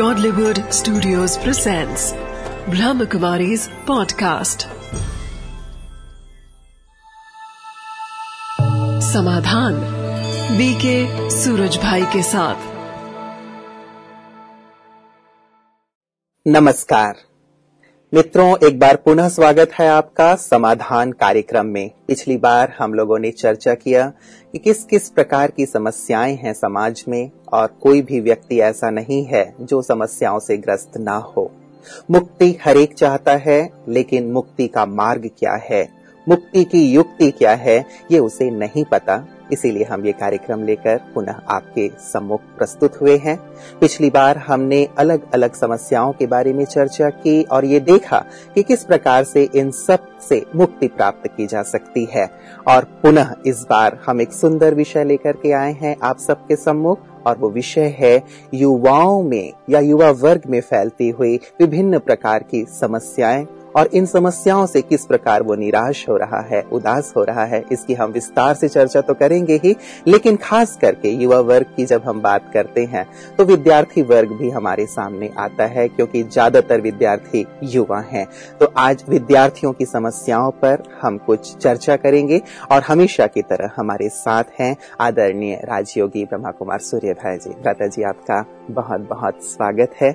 Godlywood Studios presents Brahmakumari's podcast. समाधान BK Suraj भाई के साथ नमस्कार मित्रों, एक बार पुनः स्वागत है आपका समाधान कार्यक्रम में। पिछली बार हम लोगों ने चर्चा किया कि किस किस प्रकार की समस्याएँ हैं समाज में, और कोई भी व्यक्ति ऐसा नहीं है जो समस्याओं से ग्रस्त ना हो। मुक्ति हरेक चाहता है, लेकिन मुक्ति का मार्ग क्या है? मुक्ति की युक्ति क्या है, ये उसे नहीं पता। इसीलिए हम ये कार्यक्रम लेकर पुनः आपके सम्मुख प्रस्तुत हुए हैं। पिछली बार हमने अलग अलग समस्याओं के बारे में चर्चा की और ये देखा कि किस प्रकार से इन सबसे मुक्ति प्राप्त की जा सकती है। और पुनः इस बार हम एक सुंदर विषय लेकर के आए हैं आप सबके सम्मुख। और वो विषय है युवाओं में या युवा वर्ग में फैलती हुई विभिन्न प्रकार की समस्याएँ। और इन समस्याओं से किस प्रकार वो निराश हो रहा है, उदास हो रहा है, इसकी हम विस्तार से चर्चा तो करेंगे ही, लेकिन खास करके युवा वर्ग की जब हम बात करते हैं तो विद्यार्थी वर्ग भी हमारे सामने आता है, क्योंकि ज़्यादातर विद्यार्थी युवा हैं। तो आज विद्यार्थियों की समस्याओं पर हम कुछ चर्चा करेंगे और हमेशा की तरह हमारे साथ हैं आदरणीय राजयोगी ब्रह्मा कुमार सूर्य भाई जी। भ्राता जी, आपका बहुत बहुत स्वागत है।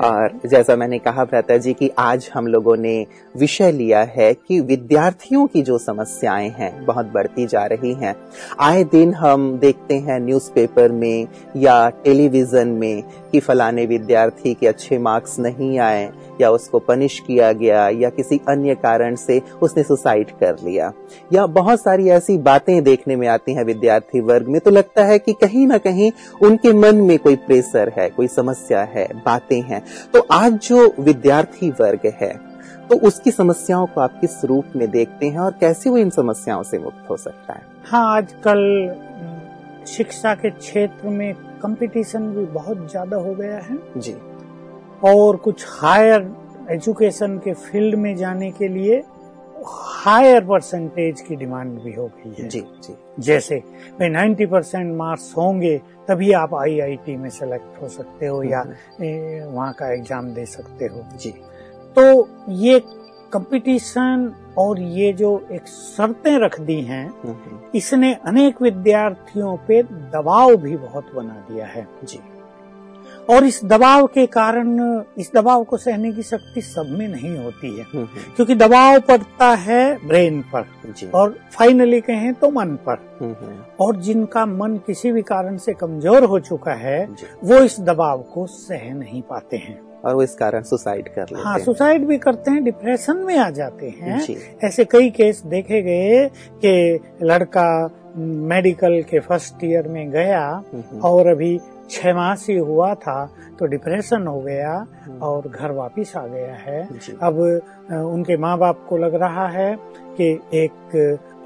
और जैसा मैंने कहा भ्राता जी की आज हम लोगों ने विषय लिया है कि विद्यार्थियों की जो समस्याएँ हैं बहुत बढ़ती जा रही हैं। आए दिन हम देखते हैं न्यूज़पेपर में या टेलीविज़न में कि फलाने विद्यार्थी के अच्छे मार्क्स नहीं आए या उसको पनिश किया गया या किसी अन्य कारण से उसने सुसाइड कर लिया। या बहुत सारी ऐसी बातें देखने में आती हैं विद्यार्थी वर्ग में तो लगता है कि कहीं ना कहीं उनके मन में कोई प्रेशर है। कोई समस्या है बातें हैं तो आज जो विद्यार्थी वर्ग है तो उसकी समस्याओं को आप किस रूप में देखते हैं और कैसे वो इन समस्याओं से मुक्त हो सकता है? हाँ आजकल शिक्षा के क्षेत्र में कंपटीशन भी बहुत ज़्यादा हो गया है। जी। और कुछ हायर एजुकेशन के फ़ील्ड में जाने के लिए हायर परसेंटेज की डिमांड भी हो गई है। जी जी। जैसे भाई नाइन्टी परसेंट मार्क्स होंगे तभी आप आईआईटी में सेलेक्ट हो सकते हो या वहाँ का एग्ज़ाम दे सकते हो। जी। तो ये कंपटीशन और ये जो एक शर्तें रख दी हैं हम्म, इसने अनेक विद्यार्थियों पे दबाव भी बहुत बना दिया है। जी। और इस दबाव के कारण इस दबाव को सहने की शक्ति सब में नहीं होती है। हम्म, क्योंकि दबाव पड़ता है ब्रेन पर और फाइनली कहें तो मन पर। हम्म, हम्म, और जिनका मन किसी भी कारण से कमज़ोर हो चुका है वो इस दबाव को सह नहीं पाते हैं। और वो इस कारण सुसाइड कर लेते हाँ सुसाइड भी करते हैं डिप्रेशन में आ जाते हैं। ऐसे कई केस देखे गए कि लड़का मेडिकल के फ़र्स्ट ईयर में गया और अभी छह मास ही हुआ था तो डिप्रेशन हो गया और घर वापिस आ गया है। अब उनके माँ बाप को लग रहा है कि एक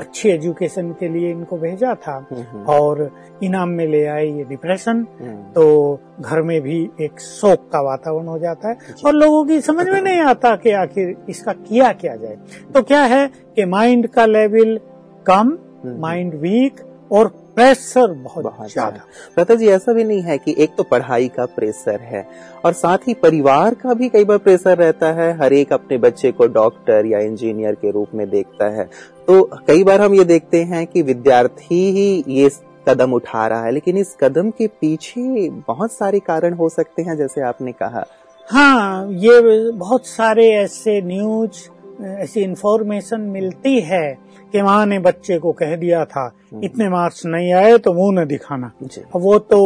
अच्छी एजुकेशन के लिए इनको भेजा था हम्म, हम्म, और इनाम में ले आए ये डिप्रेशन हम्म, तो घर में भी एक शोक का वातावरण हो जाता है और लोगों की समझ में नहीं आता कि आखिर इसका किया क्या जाए। तो क्या है कि माइंड का लेवल कम हम्म, माइंड वीक और प्रेशर बहुत बहुत ज़्यादा। ज़्यादा। प्रता जी ऐसा भी नहीं है कि एक तो पढ़ाई का प्रेशर है और साथ ही परिवार का भी कई बार प्रेशर रहता है। हर एक अपने बच्चे को डॉक्टर या इंजीनियर के रूप में देखता है। तो कई बार हम ये देखते हैं कि विद्यार्थी ही ये कदम उठा रहा है लेकिन इस कदम के पीछे बहुत सारे कारण हो सकते हैं जैसे आपने कहा। हाँ ये बहुत सारे ऐसे न्यूज़ ऐसी इंफॉर्मेशन मिलती है कि माँ ने बच्चे को कह दिया था इतने मार्क्स नहीं आए तो मुँह न दिखाना। वो तो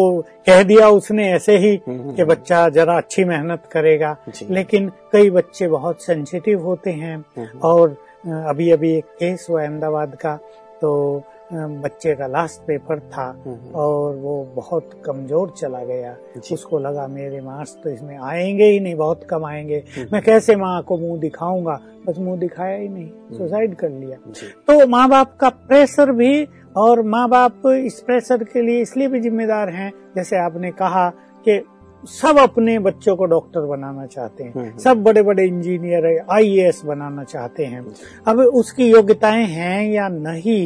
कह दिया उसने ऐसे ही हम्म, कि बच्चा जरा अच्छी मेहनत करेगा। लेकिन कई बच्चे बहुत सेंसिटिव होते हैं हम्म, और अभी अभी एक केस हुआ अहमदाबाद का तो बच्चे का लास्ट पेपर था हम्म, और वो बहुत कमज़ोर चला गया। उसको लगा मेरे मार्क्स तो इसमें आएँगे ही नहीं बहुत कम आएँगे। मैं कैसे माँ को मुँह दिखाऊँगा? बस मुँह दिखाया ही नहीं सुसाइड कर लिया। तो माँ बाप का प्रेशर भी और माँ बाप इस प्रेशर के लिए इसलिए भी जिम्मेदार हैं जैसे आपने कहा कि सब अपने बच्चों को डॉक्टर बनाना चाहते हैं हम्म। सब बड़े बड़े इंजीनियर आईएएस बनाना चाहते हैं अब उसकी योग्यताएँ हैं या नहीं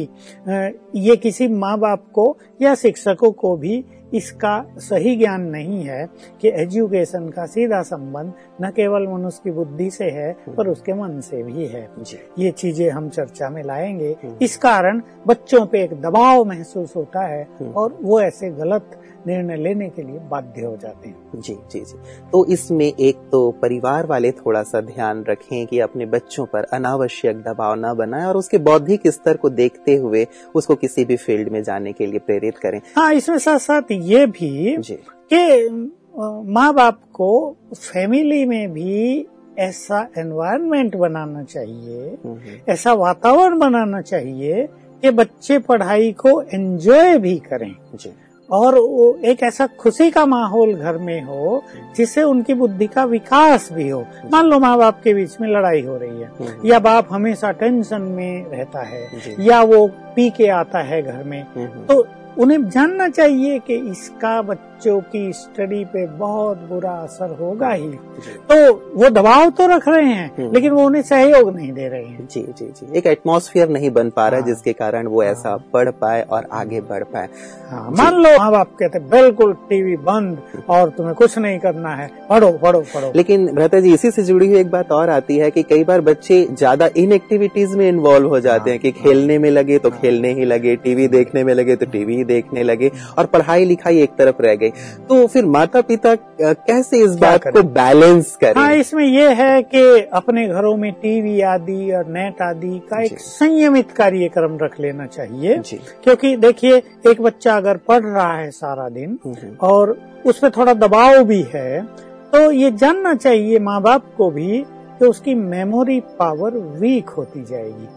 ये किसी माँ बाप को या शिक्षकों को भी इसका सही ज्ञान नहीं है कि एजुकेशन का सीधा संबंध न केवल मनुष्य की बुद्धि से है पर उसके मन से भी है ये चीज़ें हम चर्चा में लाएँगे हम्म। इस कारण बच्चों पे एक दबाव महसूस होता है हम्म। और वो ऐसे गलत निर्णय लेने के लिए बाध्य हो जाते हैं। जी जी जी। तो इसमें एक तो परिवार वाले थोड़ा सा ध्यान रखें कि अपने बच्चों पर अनावश्यक दबाव न बनाएँ और उसके बौद्धिक स्तर को देखते हुए उसको किसी भी फ़ील्ड में जाने के लिए प्रेरित करें। हाँ इसमें साथ साथ ये भी कि माँ बाप को फैमिली में भी ऐसा एनवायरनमेंट बनाना चाहिए हम्म, हम्म, ऐसा वातावरण बनाना चाहिए कि बच्चे पढ़ाई को एंजॉय भी करें। जी। और वो एक ऐसा खुशी का माहौल घर में हो जिससे उनकी बुद्धि का विकास भी हो। मान लो माँ बाप के बीच में लड़ाई हो रही है हम्म, या बाप हमेशा टेंशन में रहता है या वो पी के आता है घर में हम्म, हम्म, तो उन्हें जानना चाहिए कि इसका बच्चों की स्टडी पे बहुत बुरा असर होगा ही। तो वो दबाव तो रख रहे हैं हम्म। लेकिन वो उन्हें सहयोग नहीं दे रहे हैं। जी जी जी। एक एटमॉस्फेयर नहीं बन पा रहा हाँ। जिसके कारण वो ऐसा पढ़ पाए और आगे बढ़ पाए। हाँ, मान लो माँ बाप कहते बिल्कुल टीवी बंद और तुम्हें कुछ नहीं करना है। पढ़ो पढ़ो पढ़ो। लेकिन भ्रता जी इसी से जुड़ी हुई एक बात और आती है की कई बार बच्चे ज़्यादा इन एक्टिविटीज़ में इन्वॉल्व हो जाते हैं की खेलने में लगे तो खेलने ही लगे टीवी देखने में लगे तो टीवी ही देखने लगे और पढ़ाई लिखाई एक तरफ़ रह गई। तो फिर माता पिता कैसे इस बात को बैलेंस करें? हाँ इसमें यह है कि अपने घरों में टीवी आदि और नेट आदि का एक संयमित कार्यक्रम रख लेना चाहिए। क्योंकि देखिए एक बच्चा अगर पढ़ रहा है सारा दिन हम्म, हम्म, और उस पर थोड़ा दबाव भी है तो ये जानना चाहिए माँ बाप को भी कि उसकी मेमोरी पावर वीक होती जाएगी।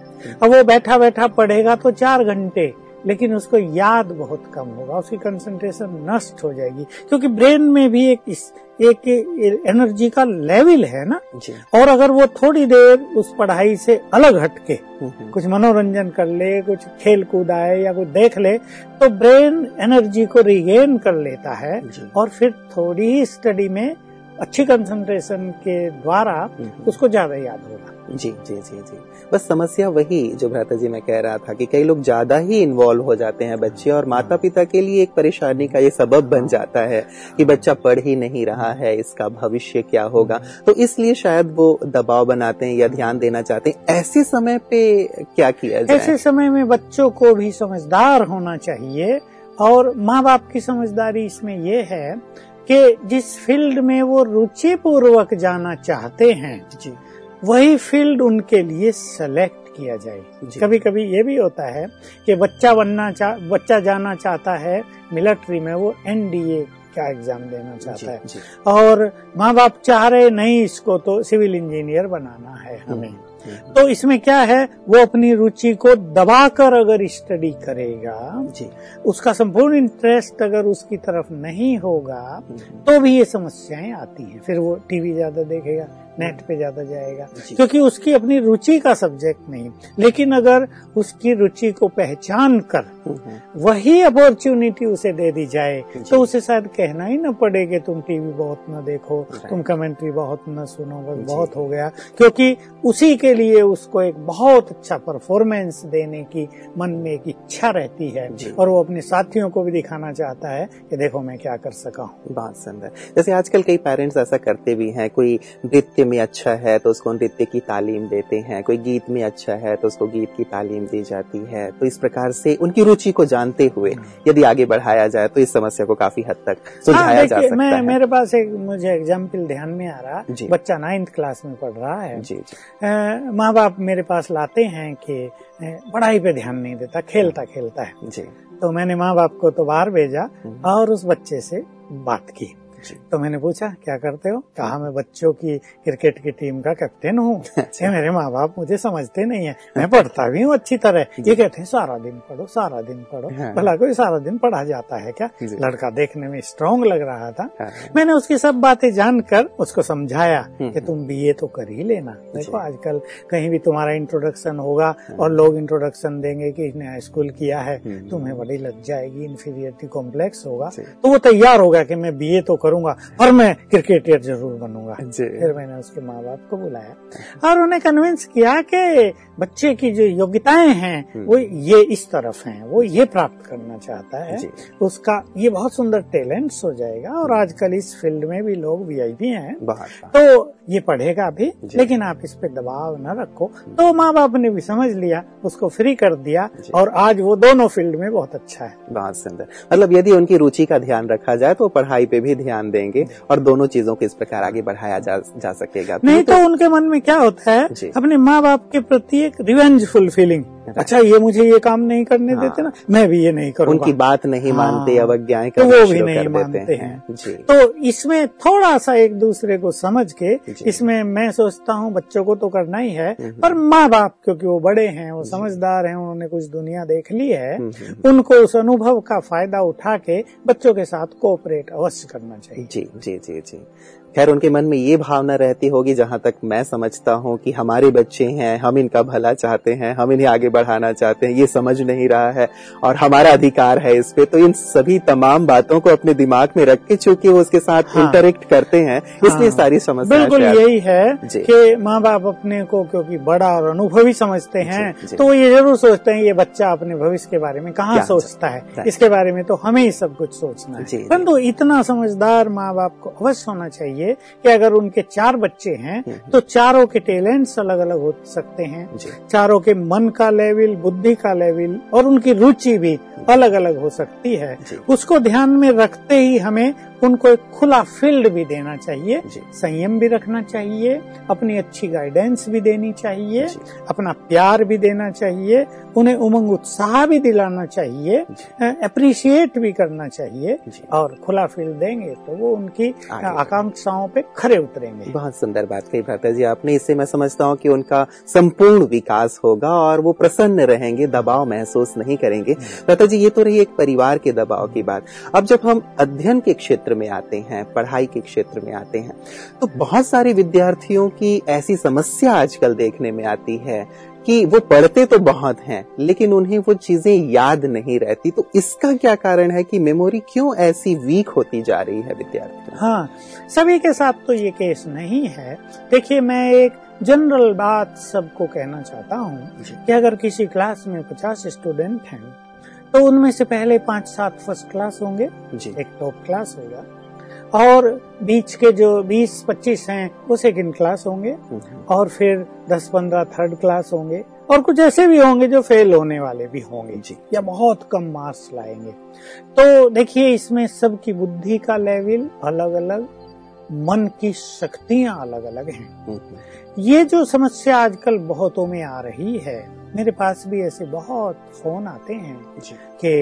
अब वो बैठा बैठा पढ़ेगा तो चार घंटे लेकिन उसको याद बहुत कम होगा उसकी कंसंट्रेशन नष्ट हो जाएगी। क्योंकि ब्रेन में भी एक इस, एक एनर्जी का लेवल है ना? जी। और अगर वो थोड़ी देर उस पढ़ाई से अलग हटके हम्म, हम्म, कुछ मनोरंजन कर ले कुछ खेल कूद आए या कुछ देख ले तो ब्रेन एनर्जी को रिगेन कर लेता है और फिर थोड़ी ही स्टडी में अच्छी कंसंट्रेशन के द्वारा हम्म, उसको ज़्यादा याद होगा। जी जी जी जी। बस समस्या वही जो भ्राता जी मैं कह रहा था कि कई लोग ज़्यादा ही इन्वॉल्व हो जाते हैं बच्चे और माता पिता के लिए एक परेशानी का ये सबब बन जाता है कि बच्चा पढ़ ही नहीं रहा है इसका भविष्य क्या होगा। तो इसलिए शायद वो दबाव बनाते हैं या ध्यान देना चाहते हैं। ऐसे समय पे क्या किया जाए? ऐसे समय में बच्चों को भी समझदार होना चाहिए और माँ बाप की समझदारी इसमें ये है कि जिस फ़ील्ड में वो रुचि पूर्वक जाना चाहते हैं जी। वही फ़ील्ड उनके लिए सेलेक्ट किया जाए। कभी कभी ये भी होता है कि बच्चा बनना चाह बच्चा जाना चाहता है मिलिट्री में वो एनडीए का एग्ज़ाम देना चाहता है। और माँ बाप चाह रहे नहीं इसको तो सिविल इंजीनियर बनाना है हमें। हम्म, तो इसमें क्या है? वो अपनी रुचि को दबाकर अगर स्टडी करेगा जी। उसका संपूर्ण इंटरेस्ट अगर उसकी तरफ़ नहीं होगा हम्म, तो भी ये समस्याएँ आती हैं। फिर वो टीवी ज़्यादा देखेगा नेट पे ज़्यादा जाएगा। क्योंकि उसकी अपनी रुचि का सब्जेक्ट नहीं लेकिन अगर उसकी रुचि को पहचान कर हम्म, हम्म, वही अपॉर्चुनिटी उसे दे दी जाए तो उसे शायद कहना ही न पड़े कि तुम टीवी बहुत न देखो तुम कमेंट्री बहुत न सुनो बस बहुत हो गया। क्योंकि उसी के लिए उसको एक बहुत अच्छा परफॉर्मेंस देने की मन में एक इच्छा रहती है। और वो अपने साथियों को भी दिखाना चाहता है कि देखो मैं क्या कर सका हूँ। बहुत सुंदर। जैसे आजकल कई पेरेंट्स ऐसा करते भी हैं कोई नृत्य में अच्छा है तो उसको नृत्य की तालीम देते हैं कोई गीत में अच्छा है तो उसको गीत की तालीम दी जाती है। तो इस प्रकार से उनकी रुचि को जानते हुए यदि आगे बढ़ाया जाए तो इस समस्या को काफ़ी हद तक हाँ सुलझाया जा सकता मैं है। मेरे पास एक मुझे एग्ज़ाम्पल ध्यान में आ रहा। बच्चा नाइन्थ क्लास में पढ़ रहा है। जी जी। माँ बाप मेरे पास लाते हैं कि पढ़ाई पे ध्यान नहीं देता खेलता खेलता है। जी। तो मैंने माँ बाप को तो बाहर भेजा हम्म। और उस बच्चे से बात की। तो मैंने पूछा क्या करते हो? कहा मैं बच्चों की क्रिकेट की टीम का कैप्टन हूँ। ये मेरे माँ बाप मुझे समझते नहीं है। मैं पढ़ता भी हूँ अच्छी तरह। ये कहते हैं सारा दिन पढ़ो सारा दिन पढ़ो। हाँ। भला कोई सारा दिन पढ़ा जाता है क्या? लड़का देखने में स्ट्रांग लग रहा था। हाँ, मैंने उसकी सब बातें जानकर उसको समझाया हम्म। कि तुम बीए तो कर ही लेना। देखो। आजकल कहीं भी तुम्हारा इंट्रोडक्शन होगा और लोग इंट्रोडक्शन देंगे कि इसने हाई स्कूल किया है। हम्म। तुम्हें बड़ी लग जाएगी इन्फीरियरिटी कॉम्प्लेक्स होगा। तो वो तैयार होगा कि मैं बीए तो करूँगा और मैं क्रिकेटर ज़रूर बनूँगा। फिर मैंने उसके माँ बाप को बुलाया और उन्हें कन्विंस किया कि बच्चे की जो योग्यताएँ हैं हम्म। वो ये इस तरफ़ हैं वो ये प्राप्त करना चाहता है उसका ये बहुत सुंदर टैलेंट्स हो जाएगा और आजकल इस फ़ील्ड में भी लोग वीआईपी हैं। तो ये पढ़ेगा भी लेकिन आप इस पे दबाव न रखो। तो माँ बाप ने भी समझ लिया उसको फ्री कर दिया और आज वो दोनों फ़ील्ड में बहुत अच्छा है। बहुत सुंदर। मतलब यदि उनकी रुचि का ध्यान रखा जाए तो पढ़ाई पे भी ध्यान देंगे और दोनों चीज़ों को इस प्रकार आगे बढ़ाया जा, जा सकेगा। नहीं तो तो उनके मन में क्या होता है? अपने माँ बाप के प्रति एक रिवेंजफुल फीलिंग अच्छा ये मुझे ये काम नहीं करने हाँ। देते ना मैं भी ये नहीं करूँगा उनकी बात नहीं हाँ। मानते अवज्ञाएँ तो वो भी नहीं मानते हैं हैं। जी तो इसमें थोड़ा सा एक दूसरे को समझ के इसमें मैं सोचता हूँ बच्चों को तो करना ही है। पर माँ बाप क्योंकि वो बड़े हैं वो समझदार हैं उन्होंने कुछ दुनिया देख ली है। उनको उस अनुभव का फ़ायदा उठा के बच्चों के साथ कोऑपरेट अवश्य करना चाहिए जी जी जी जी खैर उनके मन में ये भावना रहती होगी जहाँ तक मैं समझता हूँ कि हमारे बच्चे हैं हम इनका भला चाहते हैं हम इन्हें आगे बढ़ाना चाहते हैं ये समझ नहीं रहा है और हमारा अधिकार है इस पे तो इन सभी तमाम बातों को अपने दिमाग में रख के चूँकि वो उसके साथ हाँ। इंटरेक्ट करते हैं हाँ, इसलिए। सारी समस्या बिल्कुल यही है। कि माँ बाप अपने को क्योंकि बड़ा और अनुभवी समझते हैं। तो वो ये ज़रूर सोचते हैं ये बच्चा अपने भविष्य के बारे में कहाँ सोचता है इसके बारे में तो हमें ही सब कुछ सोचना है परंतु इतना समझदार माँ बाप को अवश्य होना चाहिए कि अगर उनके चार बच्चे हैं हम्म। तो चारों के टैलेंट्स अलग अलग हो सकते हैं। चारों के मन का लेवल बुद्धि का लेवल और उनकी रुचि भी अलग अलग हो सकती है। उसको ध्यान में रखते ही हमें उनको एक खुला फ़ील्ड भी देना चाहिए संयम भी रखना चाहिए अपनी अच्छी गाइडेंस भी देनी चाहिए अपना प्यार भी देना चाहिए उन्हें उमंग उत्साह भी दिलाना चाहिए अप्रिशिएट भी करना चाहिए और खुला फ़ील्ड देंगे तो वो उनकी आकांक्षाओं पे खरे उतरेंगे। बहुत सुंदर बात कही भ्राता जी आपने इससे मैं समझता हूँ कि उनका संपूर्ण विकास होगा और वो प्रसन्न रहेंगे दबाव महसूस नहीं करेंगे। भ्राता जी ये तो रही एक परिवार के दबाव की बात। अब जब हम अध्ययन के क्षेत्र में आते हैं पढ़ाई के क्षेत्र में आते हैं। तो बहुत सारे विद्यार्थियों की ऐसी समस्या आजकल देखने में आती है कि वो पढ़ते तो बहुत हैं लेकिन उन्हें वो चीज़ें याद नहीं रहती। तो इसका क्या कारण है कि मेमोरी क्यों ऐसी वीक होती जा रही है विद्यार्थी हाँ सभी के साथ तो ये केस नहीं है। देखिए मैं एक जनरल बात सबको कहना चाहता हूँ। कि अगर किसी क्लास में पचास स्टूडेंट हैं तो उनमें से पहले पाँच सात फ़र्स्ट क्लास होंगे। जी। एक टॉप क्लास होगा। और बीच के जो 20-25 हैं वो सेकंड क्लास होंगे। हम्म, और फिर 10-15 थर्ड क्लास होंगे। और कुछ ऐसे भी होंगे जो फेल होने वाले भी होंगे जी। या बहुत कम मार्क्स लाएँगे। तो देखिए इसमें सबकी बुद्धि का लेवल अलग अलग मन की शक्तियाँ अलग अलग हैं। हम्म, ये जो समस्या आजकल बहुतों में आ रही है मेरे पास भी ऐसे बहुत फ़ोन आते हैं कि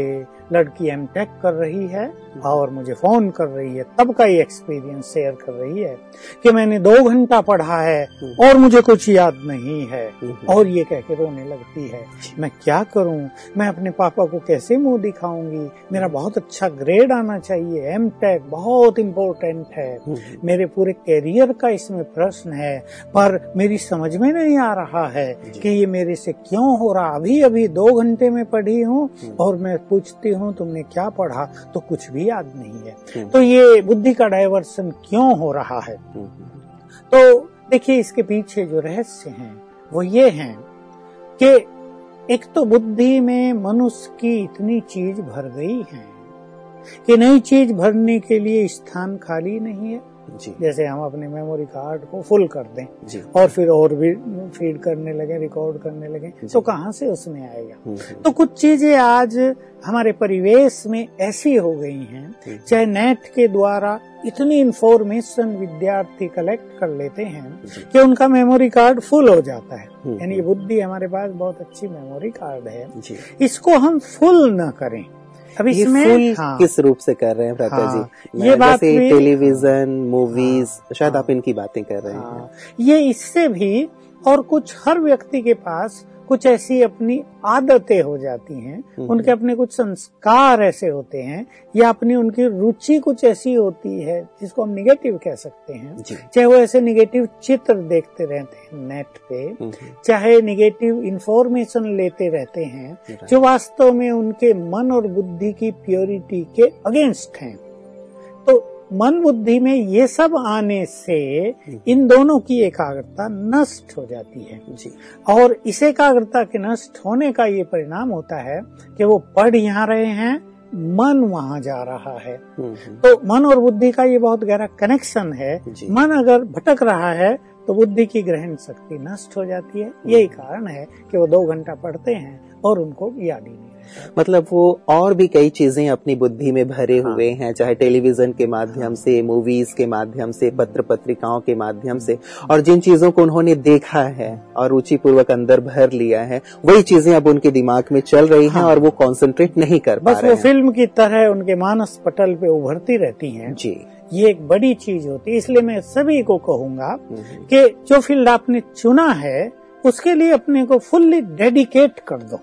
लड़की एम टेक कर रही है और मुझे फ़ोन कर रही है तब का ये एक्सपीरियंस शेयर कर रही है कि मैंने दो घंटा पढ़ा है और मुझे कुछ याद नहीं है हम्म, और ये कह के रोने लगती है मैं क्या करूँ? मैं अपने पापा को कैसे मुँह दिखाऊँगी? मेरा बहुत अच्छा ग्रेड आना चाहिए एम टेक बहुत इम्पोर्टेंट है। हम्म, मेरे पूरे कैरियर का इसमें प्रश्न है पर मेरी समझ में नहीं आ रहा है। कि ये मेरे से क्यों हो रहा? अभी अभी दो घंटे में पढ़ी हूँ और मैं पूछती हूँ तुमने क्या पढ़ा? तो कुछ भी याद नहीं है। हम्म, तो ये बुद्धि का डाइवर्सन क्यों हो रहा है? हम्म, तो देखिए इसके पीछे जो रहस्य हैं वो ये हैं कि एक तो बुद्धि में मनुष्य की इतनी चीज़ भर गई है कि नई चीज़ भरने के लिए स्थान खाली नहीं है। जी। जैसे हम अपने मेमोरी कार्ड को फुल कर दें जी। और फिर और भी फ़ीड करने लगे रिकॉर्ड करने लगे तो कहाँ से उसमें आएगा? हम्म, हम्म, तो कुछ चीज़ें आज हमारे परिवेश में ऐसी हो गई हैं चाहे नेट के द्वारा इतनी इंफॉर्मेशन विद्यार्थी कलेक्ट कर लेते हैं कि उनका मेमोरी कार्ड फुल हो जाता है। हम्म, यानी बुद्धि हमारे पास बहुत अच्छी मेमोरी कार्ड है। इसको हम फुल न करें। अब ये इसमें फुल हाँ, किस रूप से कर रहे हैं भ्राता हाँ, जी ये बात टेलीविज़न मूवीज़ हाँ, शायद हाँ। आप इनकी बातें कर रहे हैं। हाँ, ये इससे भी और कुछ हर व्यक्ति के पास कुछ ऐसी अपनी आदतें हो जाती हैं हम्म। उनके अपने कुछ संस्कार ऐसे होते हैं या अपनी उनकी रुचि कुछ ऐसी होती है जिसको हम निगेटिव कह सकते हैं। चाहे वो ऐसे निगेटिव चित्र देखते रहते हैं नेट पे हम्म, चाहे निगेटिव इंफॉर्मेशन लेते रहते हैं जो वास्तव में उनके मन और बुद्धि की प्योरिटी के अगेंस्ट हैं। मन बुद्धि में ये सब आने से इन दोनों की एकाग्रता नष्ट हो जाती है। जी। और इस एकाग्रता के नष्ट होने का ये परिणाम होता है कि वो पढ़ यहाँ रहे हैं मन वहाँ जा रहा है। हम्म, हम्म, तो मन और बुद्धि का ये बहुत गहरा कनेक्शन है। मन अगर भटक रहा है तो बुद्धि की ग्रहण शक्ति नष्ट हो जाती है। यही कारण है कि वो दो घंटा पढ़ते हैं और उनको याद ही नहीं मतलब वो और भी कई चीज़ें अपनी बुद्धि में भरे हाँ। हुए हैं चाहे टेलीविज़न के माध्यम से मूवीज़ के माध्यम से पत्र पत्रिकाओं के माध्यम से। और जिन चीज़ों को उन्होंने देखा है और रुचि पूर्वक अंदर भर लिया है वही चीज़ें अब उनके दिमाग में चल रही हैं हाँ। और वो कॉन्सेंट्रेट नहीं कर बस वो फ़िल्म की तरह उनके मानस पटल पे उभरती रहती है। जी। ये एक बड़ी चीज़ होती है इसलिए मैं सभी को कहूँगा हम्म, कि जो फ़ील्ड आपने चुना है उसके लिए अपने को फुल्ली डेडिकेट कर दो।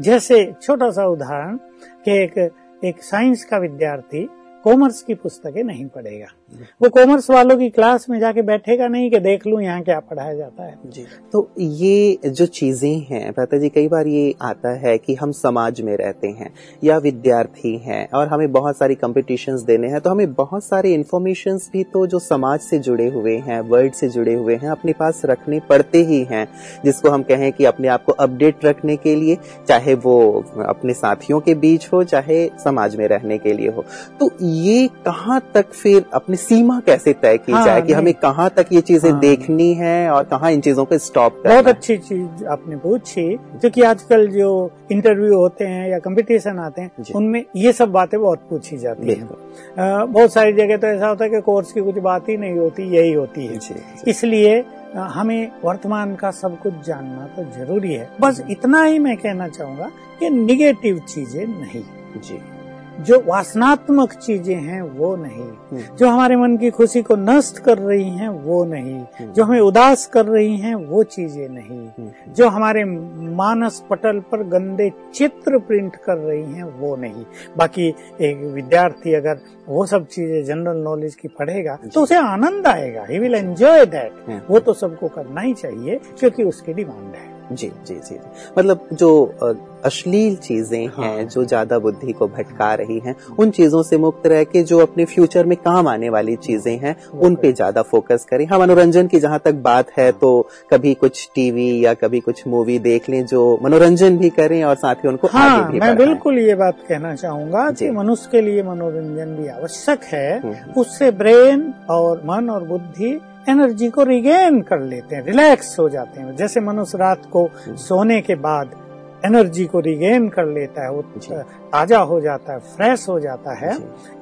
जैसे छोटा सा उदाहरण कि एक एक साइंस का विद्यार्थी कॉमर्स की पुस्तकें नहीं पढ़ेगा। वो कॉमर्स वालों की क्लास में जाके बैठेगा नहीं कि देख लूँ यहाँ क्या पढ़ाया जाता है। जी। तो ये जो चीज़ें हैं भ्राता जी, कई बार ये आता है कि हम समाज में रहते हैं या विद्यार्थी हैं और हमें बहुत सारी कॉम्पिटिशन्स देने हैं तो हमें बहुत सारे इंफॉर्मेशन भी तो जो समाज से जुड़े हुए हैं वर्ल्ड से जुड़े हुए हैं, अपने पास रखने पड़ते ही हैं, जिसको हम कहें कि अपने आप को अपडेट रखने के लिए, चाहे वो अपने साथियों के बीच हो, चाहे समाज में रहने के लिए हो। तो ये कहाँ तक फिर अपनी सीमा कैसे तय की हाँ, जाए कि हमें कहाँ तक ये चीज़ें हाँ। देखनी है और कहाँ इन चीज़ों को स्टॉप करना बहुत अच्छी चीज़ आपने पूछी क्योंकि आजकल जो इंटरव्यू होते हैं या कंपटीशन आते हैं उनमें ये सब बातें बहुत पूछी जाती है। बहुत सारी जगह तो ऐसा होता है कि कोर्स की कुछ बात ही नहीं होती यही होती है। इसलिए हमें वर्तमान का सब कुछ जानना तो ज़रूरी है। बस इतना ही मैं कहना चाहूँगा कि निगेटिव चीज़ें नहीं। जी। जो वासनात्मक चीज़ें हैं वो नहीं। हम्म, जो हमारे मन की खुशी को नष्ट कर रही हैं वो नहीं। जो हमें उदास कर रही हैं वो चीज़ें नहीं। हम्म, जो हमारे मानस पटल पर गंदे चित्र प्रिंट कर रही हैं वो नहीं। बाकी एक विद्यार्थी अगर वो सब चीज़ें जनरल नॉलेज की पढ़ेगा तो उसे आनंद आएगा। He will enjoy that hmm. वो तो सबको करना ही चाहिए क्योंकि उसकी डिमांड है। जी जी जी। मतलब जो अश्लील चीज़ें हैं हाँ। जो ज़्यादा बुद्धि को भटका रही हैं उन चीज़ों से मुक्त रह के जो अपने फ्यूचर में काम आने वाली चीज़ें हैं उन पे ज़्यादा फोकस करें हाँ मनोरंजन की जहाँ तक बात है तो कभी कुछ टीवी या कभी कुछ मूवी देख लें जो मनोरंजन भी करें और साथ ही उनको हाँ आगे भी मैं बिल्कुल ये बात कहना चाहूँगा। कि मनुष्य के लिए मनोरंजन भी आवश्यक है हम्म। उससे ब्रेन और मन और बुद्धि एनर्जी को रिगेन कर लेते हैं रिलैक्स हो जाते हैं जैसे मनुष्य रात को सोने के बाद एनर्जी को रिगेन कर लेता है वो। ताज़ा हो जाता है फ्रेश हो जाता है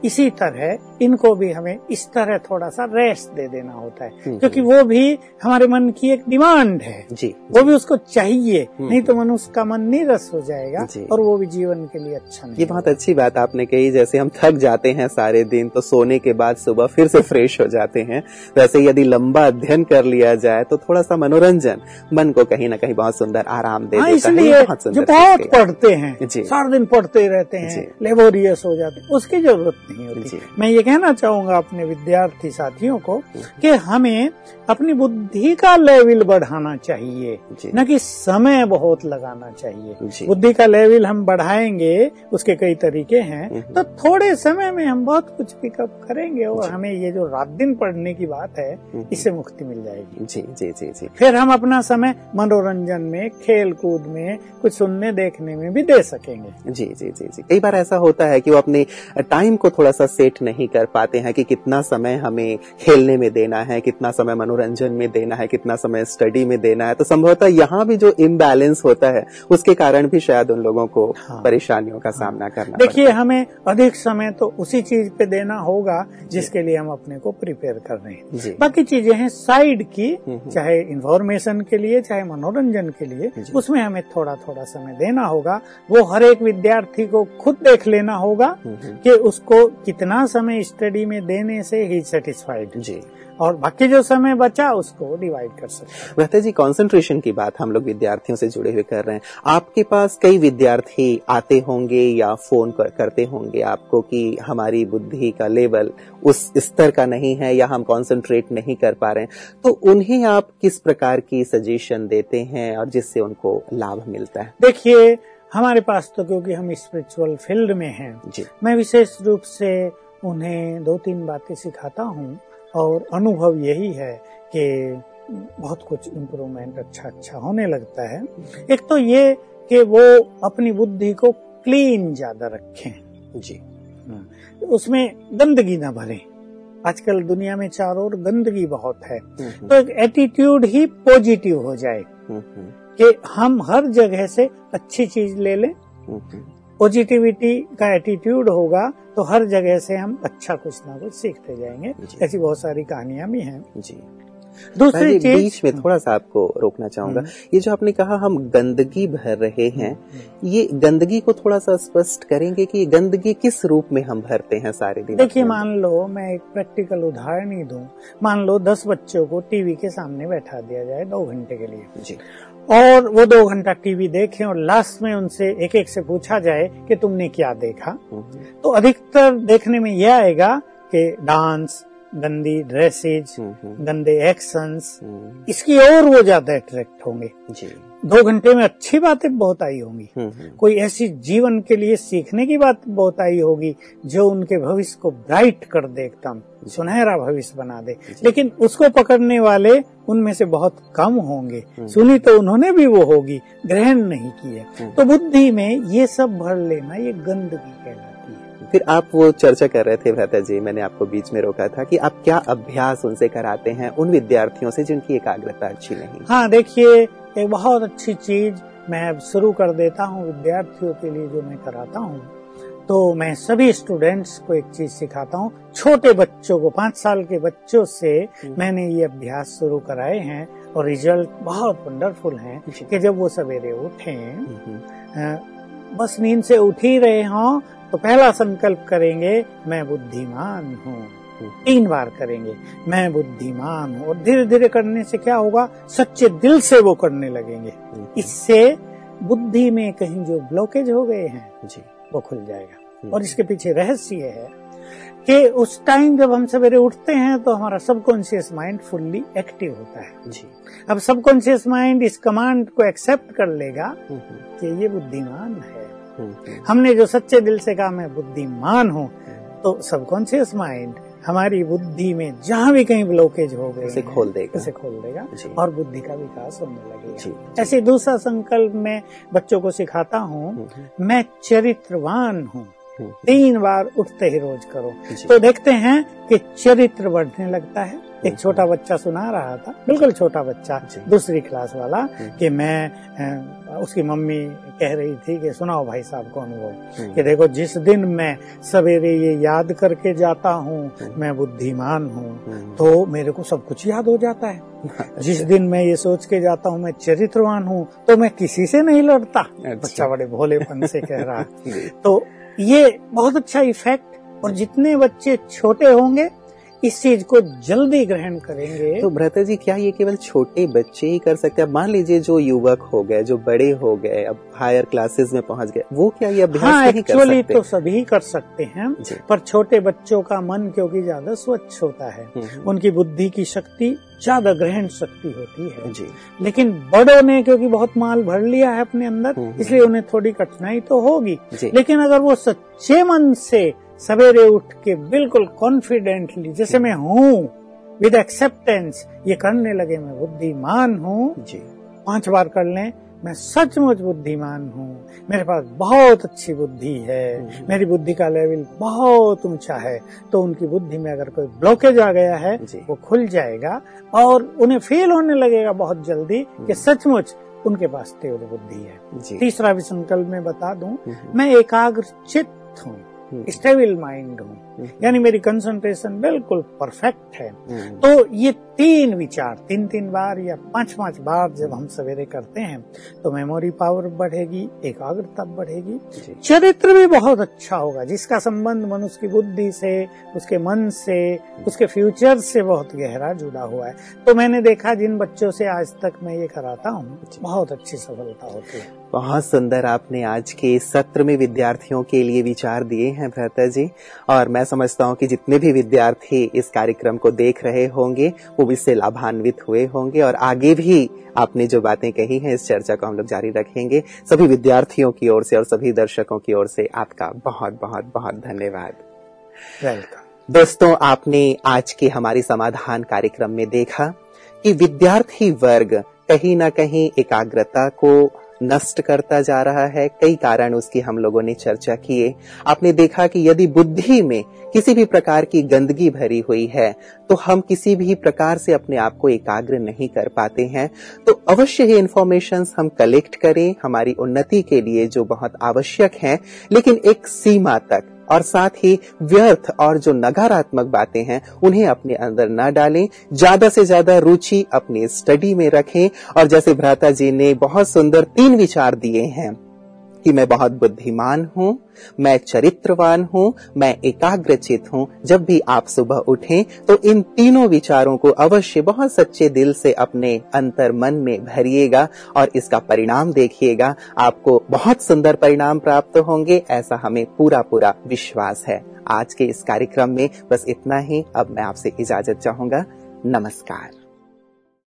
इसी तरह इनको भी हमें इस तरह थोड़ा सा रेस्ट दे देना होता है। क्योंकि वो भी हमारे मन की एक डिमांड है। जी। वो भी उसको चाहिए हम्म। नहीं तो मनुष्य का मन नीरस हो जाएगा और वो भी जीवन के लिए अच्छा नहीं ये बहुत अच्छी बात आपने कही जैसे हम थक जाते हैं सारे दिन तो सोने के बाद सुबह फिर से फ्रेश हो जाते हैं। वैसे यदि लंबा अध्ययन कर लिया जाए तो थोड़ा सा मनोरंजन मन को कहीं ना कहीं बहुत सुंदर आराम दे हाँ इसलिए बहुत जो बहुत पढ़ते हैं। सारा दिन पढ़ते ही रहते हैं लेबोरियस हो जाते हैं। उसकी ज़रूरत नहीं होती। मैं ये कहना चाहूँगा अपने विद्यार्थी साथियों को कि हमें अपनी बुद्धि का लेवल बढ़ाना चाहिए न कि समय बहुत लगाना चाहिए। बुद्धि का लेवल हम बढ़ाएँगे उसके कई तरीके हैं हम्म। तो थोड़े समय में हम बहुत कुछ पिकअप करेंगे और हमें ये जो रात दिन पढ़ने की बात है हम्म। इससे मुक्ति मिल जाएगी। जी जी जी जी। फिर हम अपना समय मनोरंजन में खेल कूद में कुछ सुनने देखने में भी दे सकेंगे। जी जी जी। जी कई बार ऐसा होता है कि वो अपने टाइम को थोड़ा सा सेट नहीं कर पाते हैं कि कितना समय हमें खेलने में देना है कितना समय मनोरंजन में देना है कितना समय स्टडी में देना है। तो संभवतः यहाँ भी जो इम्बैलेंस होता है उसके कारण भी शायद उन लोगों को हाँ। परेशानियों का हाँ, सामना करना देखिए हमें अधिक समय तो उसी चीज़ पे देना होगा जिसके लिए हम अपने को प्रिपेयर कर रहे हैं। बाकी चीज़ें हैं साइड की हम्म। चाहे इन्फॉर्मेशन के लिए चाहे मनोरंजन के लिए उसमें हमें थोड़ा थोड़ा समय देना होगा। वो हर एक विद्यार्थी को खुद देख लेना होगा हम्म, हम्म। कि उसको कितना समय स्टडी में देने से ही। सेटिस्फाइड जी। और बाकी जो समय बचा उसको डिवाइड कर सकते रहते जी कंसंट्रेशन की बात हम लोग विद्यार्थियों से जुड़े हुए कर रहे हैं। आपके पास कई विद्यार्थी आते होंगे या फ़ोन कर, करते होंगे आपको कि हमारी बुद्धि का लेवल उस स्तर का नहीं है या हम कंसंट्रेट नहीं कर पा रहे हैं। तो उन्हें आप किस प्रकार की सजेशन देते हैं और जिससे उनको लाभ मिलता है? देखिए हमारे पास तो क्योंकि हम स्पिरिचुअल फ़ील्ड में हैं मैं विशेष रूप से उन्हें दो तीन बातें सिखाता हूँ और अनुभव यही है कि बहुत कुछ इम्प्रूवमेंट अच्छा अच्छा होने लगता है। एक तो ये कि वो अपनी बुद्धि को क्लीन ज़्यादा रखें। जी। उसमें गंदगी ना भरें। आजकल दुनिया में चारों ओर गंदगी बहुत है। हम्म, तो एक एटीट्यूड ही पॉजिटिव हो जाए। हम्म, हम्म, कि हम हर जगह से अच्छी चीज़ ले लें। हम्म, हम्म, पॉजिटिविटी का एटीट्यूड होगा तो हर जगह से हम अच्छा कुछ ना कुछ सीखते जाएँगे। ऐसी बहुत सारी कहानियाँ भी हैं। जी। दूसरी चीज़ बीच में थोड़ा सा आपको रोकना चाहूँगा। ये जो आपने कहा हम गंदगी भर रहे हैं ये गंदगी को थोड़ा सा स्पष्ट करेंगे कि गंदगी किस रूप में हम भरते हैं सारे दिन देखिए मान लो मैं एक प्रैक्टिकल उदाहरण ही दूँ। मान लो दस बच्चों को टीवी के सामने बैठा दिया जाए दो घंटे के लिए। जी। और वो दो घंटा टीवी देखें और लास्ट में उनसे एक एक से पूछा जाए कि तुमने क्या देखा। हम्म, तो अधिकतर देखने में यह आएगा कि डांस गंदी ड्रेसेज हम्म, हम्म, गंदे एक्शंस हम्म, इसकी ओर वो ज़्यादा अट्रैक्ट होंगे। जी। दो घंटे में अच्छी बातें बहुत आई होंगी। कोई ऐसी जीवन के लिए सीखने की बात बहुत आई होगी जो उनके भविष्य को ब्राइट कर दे एकदम सुनहरा भविष्य बना दे। लेकिन उसको पकड़ने वाले उनमें से बहुत कम होंगे। सुनी तो उन्होंने भी वो होगी ग्रहण नहीं की है तो बुद्धि में ये सब भर लेना ये गंदगी कहलाती है। फिर आप वो चर्चा कर रहे थे भ्राता जी मैंने आपको बीच में रोका था कि आप क्या अभ्यास उनसे कराते हैं उन विद्यार्थियों से जिनकी एकाग्रता अच्छी नहीं हाँ? देखिए एक बहुत अच्छी चीज़ मैं अब शुरू कर देता हूँ विद्यार्थियों के लिए जो मैं कराता हूँ। तो मैं सभी स्टूडेंट्स को एक चीज़ सिखाता हूँ छोटे बच्चों को पाँच साल के बच्चों से मैंने ये अभ्यास शुरू कराए हैं और रिज़ल्ट बहुत वंडरफुल हैं कि जब वो सवेरे उठें हम्म, बस नींद से उठ ही रहे हों तो पहला संकल्प करेंगे मैं बुद्धिमान हूँ। तीन बार करेंगे मैं बुद्धिमान हूँ। और धीरे धीरे करने से क्या होगा? सच्चे दिल से वो करने लगेंगे। इससे बुद्धि में कहीं जो ब्लॉकेज हो गए हैं जी। वो खुल जाएगा। और इसके पीछे रहस्य ये है कि उस टाइम जब हम सवेरे उठते हैं तो हमारा सबकॉन्शियस माइंड फुल्ली एक्टिव होता है। जी। अब सबकॉन्शियस माइंड इस कमांड को एक्सेप्ट कर लेगा हम्म, हम्म, कि ये बुद्धिमान है। हमने जो सच्चे दिल से कहा मैं बुद्धिमान हूँ। तो सबकॉन्शियस माइंड हमारी बुद्धि में जहाँ भी कहीं ब्लॉकेज हो गए उसे खोल देगा। उसे खोल देगा और बुद्धि का विकास होने लगेगा। ऐसे दूसरा संकल्प मैं बच्चों को सिखाता हूँ हम्म, हम्म, मैं चरित्रवान हूँ। तीन बार उठते ही रोज करो। तो देखते हैं कि चरित्र बढ़ने लगता है। एक छोटा बच्चा सुना रहा था बिल्कुल छोटा बच्चा दूसरी क्लास वाला। कि मैं उसकी मम्मी कह रही थी कि सुनाओ भाई साहब को अनुभव हम्म, कि देखो जिस दिन मैं सवेरे ये याद करके जाता हूँ। मैं बुद्धिमान हूँ तो मेरे को सब कुछ याद हो जाता है। जिस दिन मैं ये सोच के जाता हूँ मैं चरित्रवान हूँ तो मैं किसी से नहीं लड़ता। बच्चा बड़े भोलेपन से कह रहा तो ये बहुत अच्छा इफ़ेक्ट और जितने बच्चे छोटे होंगे इस चीज़ को जल्दी ग्रहण करेंगे। तो भ्रता जी क्या ये केवल छोटे बच्चे ही कर सकते हैं? मान लीजिए जो युवक हो गए जो बड़े हो गए अब हायर क्लासेस में पहुँच गए वो क्या ये अभ्यास हाँ नहीं कर सकते? तो सभी कर सकते हैं पर छोटे बच्चों का मन क्योंकि ज़्यादा स्वच्छ होता है हम्म, उनकी बुद्धि की शक्ति ज़्यादा ग्रहण शक्ति होती है। जी। लेकिन बड़ों ने क्योंकि बहुत माल भर लिया है अपने अंदर हम्म। इसलिए उन्हें थोड़ी कठिनाई तो होगी लेकिन अगर वो सच्चे मन से सवेरे उठ के बिल्कुल कॉन्फिडेंटली जैसे मैं हूँ विद एक्सेप्टेंस ये करने लगे मैं बुद्धिमान हूँ। जी। पाँच बार कर लें मैं सचमुच बुद्धिमान हूँ। मेरे पास बहुत अच्छी बुद्धि है। मेरी बुद्धि का लेवल बहुत ऊँचा है। तो उनकी बुद्धि में अगर कोई ब्लॉकेज आ गया है वो खुल जाएगा और उन्हें फील होने लगेगा बहुत जल्दी कि सचमुच उनके पास तीव्र बुद्धि है। तीसरा भी संकल्प में बता दूँ हम्म, मैं एकाग्र चित्त हूँ। स्टेबल माइंड हूँ हम्म, यानी मेरी कंसंट्रेशन बिल्कुल परफेक्ट है। हम्म, तो ये तीन विचार तीन तीन बार या पाँच पाँच बार जब हम सवेरे करते हैं तो मेमोरी पावर बढ़ेगी एकाग्रता बढ़ेगी। चरित्र भी बहुत अच्छा होगा जिसका संबंध मनुष्य की बुद्धि से उसके मन से उसके फ्यूचर से बहुत गहरा जुड़ा हुआ है। तो मैंने देखा जिन बच्चों से आज तक मैं ये कराता हूँ बहुत अच्छी सफलता होती है। बहुत सुंदर आपने आज के सत्र में विद्यार्थियों के लिए विचार दिए हैं भ्राता जी और मैं समझता हूँ कि जितने भी विद्यार्थी इस कार्यक्रम को देख रहे होंगे वो इससे लाभान्वित हुए होंगे और आगे भी आपने जो बातें कही हैं इस चर्चा को हम लोग जारी रखेंगे। सभी विद्यार्थियों की ओर से और सभी दर्शकों की ओर से आपका बहुत बहुत बहुत धन्यवाद। वेलकम दोस्तों आपने आज के हमारी समाधान कार्यक्रम में देखा कि विद्यार्थी वर्ग कहीं ना कहीं एकाग्रता को नष्ट करता जा रहा है। कई कारण उसकी हम लोगों ने चर्चा किए। आपने देखा कि यदि बुद्धि में किसी भी प्रकार की गंदगी भरी हुई है तो हम किसी भी प्रकार से अपने आप को एकाग्र नहीं कर पाते हैं। तो अवश्य ही इन्फॉर्मेशन हम कलेक्ट करें। हमारी उन्नति के लिए जो बहुत आवश्यक है, लेकिन एक सीमा तक और साथ ही व्यर्थ और जो नकारात्मक बातें हैं, उन्हें अपने अंदर न डालें। ज़्यादा से ज़्यादा रुचि अपने स्टडी में रखें। और जैसे भ्राता जी ने बहुत सुंदर तीन विचार दिए हैं। कि मैं बहुत बुद्धिमान हूँ, मैं चरित्रवान हूँ, मैं एकाग्रचित हूँ। जब भी आप सुबह उठें तो इन तीनों विचारों को अवश्य बहुत सच्चे दिल से अपने अंतर मन में भरिएगा और इसका परिणाम देखिएगा। आपको बहुत सुंदर परिणाम प्राप्त होंगे, ऐसा हमें पूरा पूरा विश्वास है। आज के इस कार्यक्रम में बस इतना ही। अब मैं आपसे इजाज़त चाहूँगा। नमस्कार।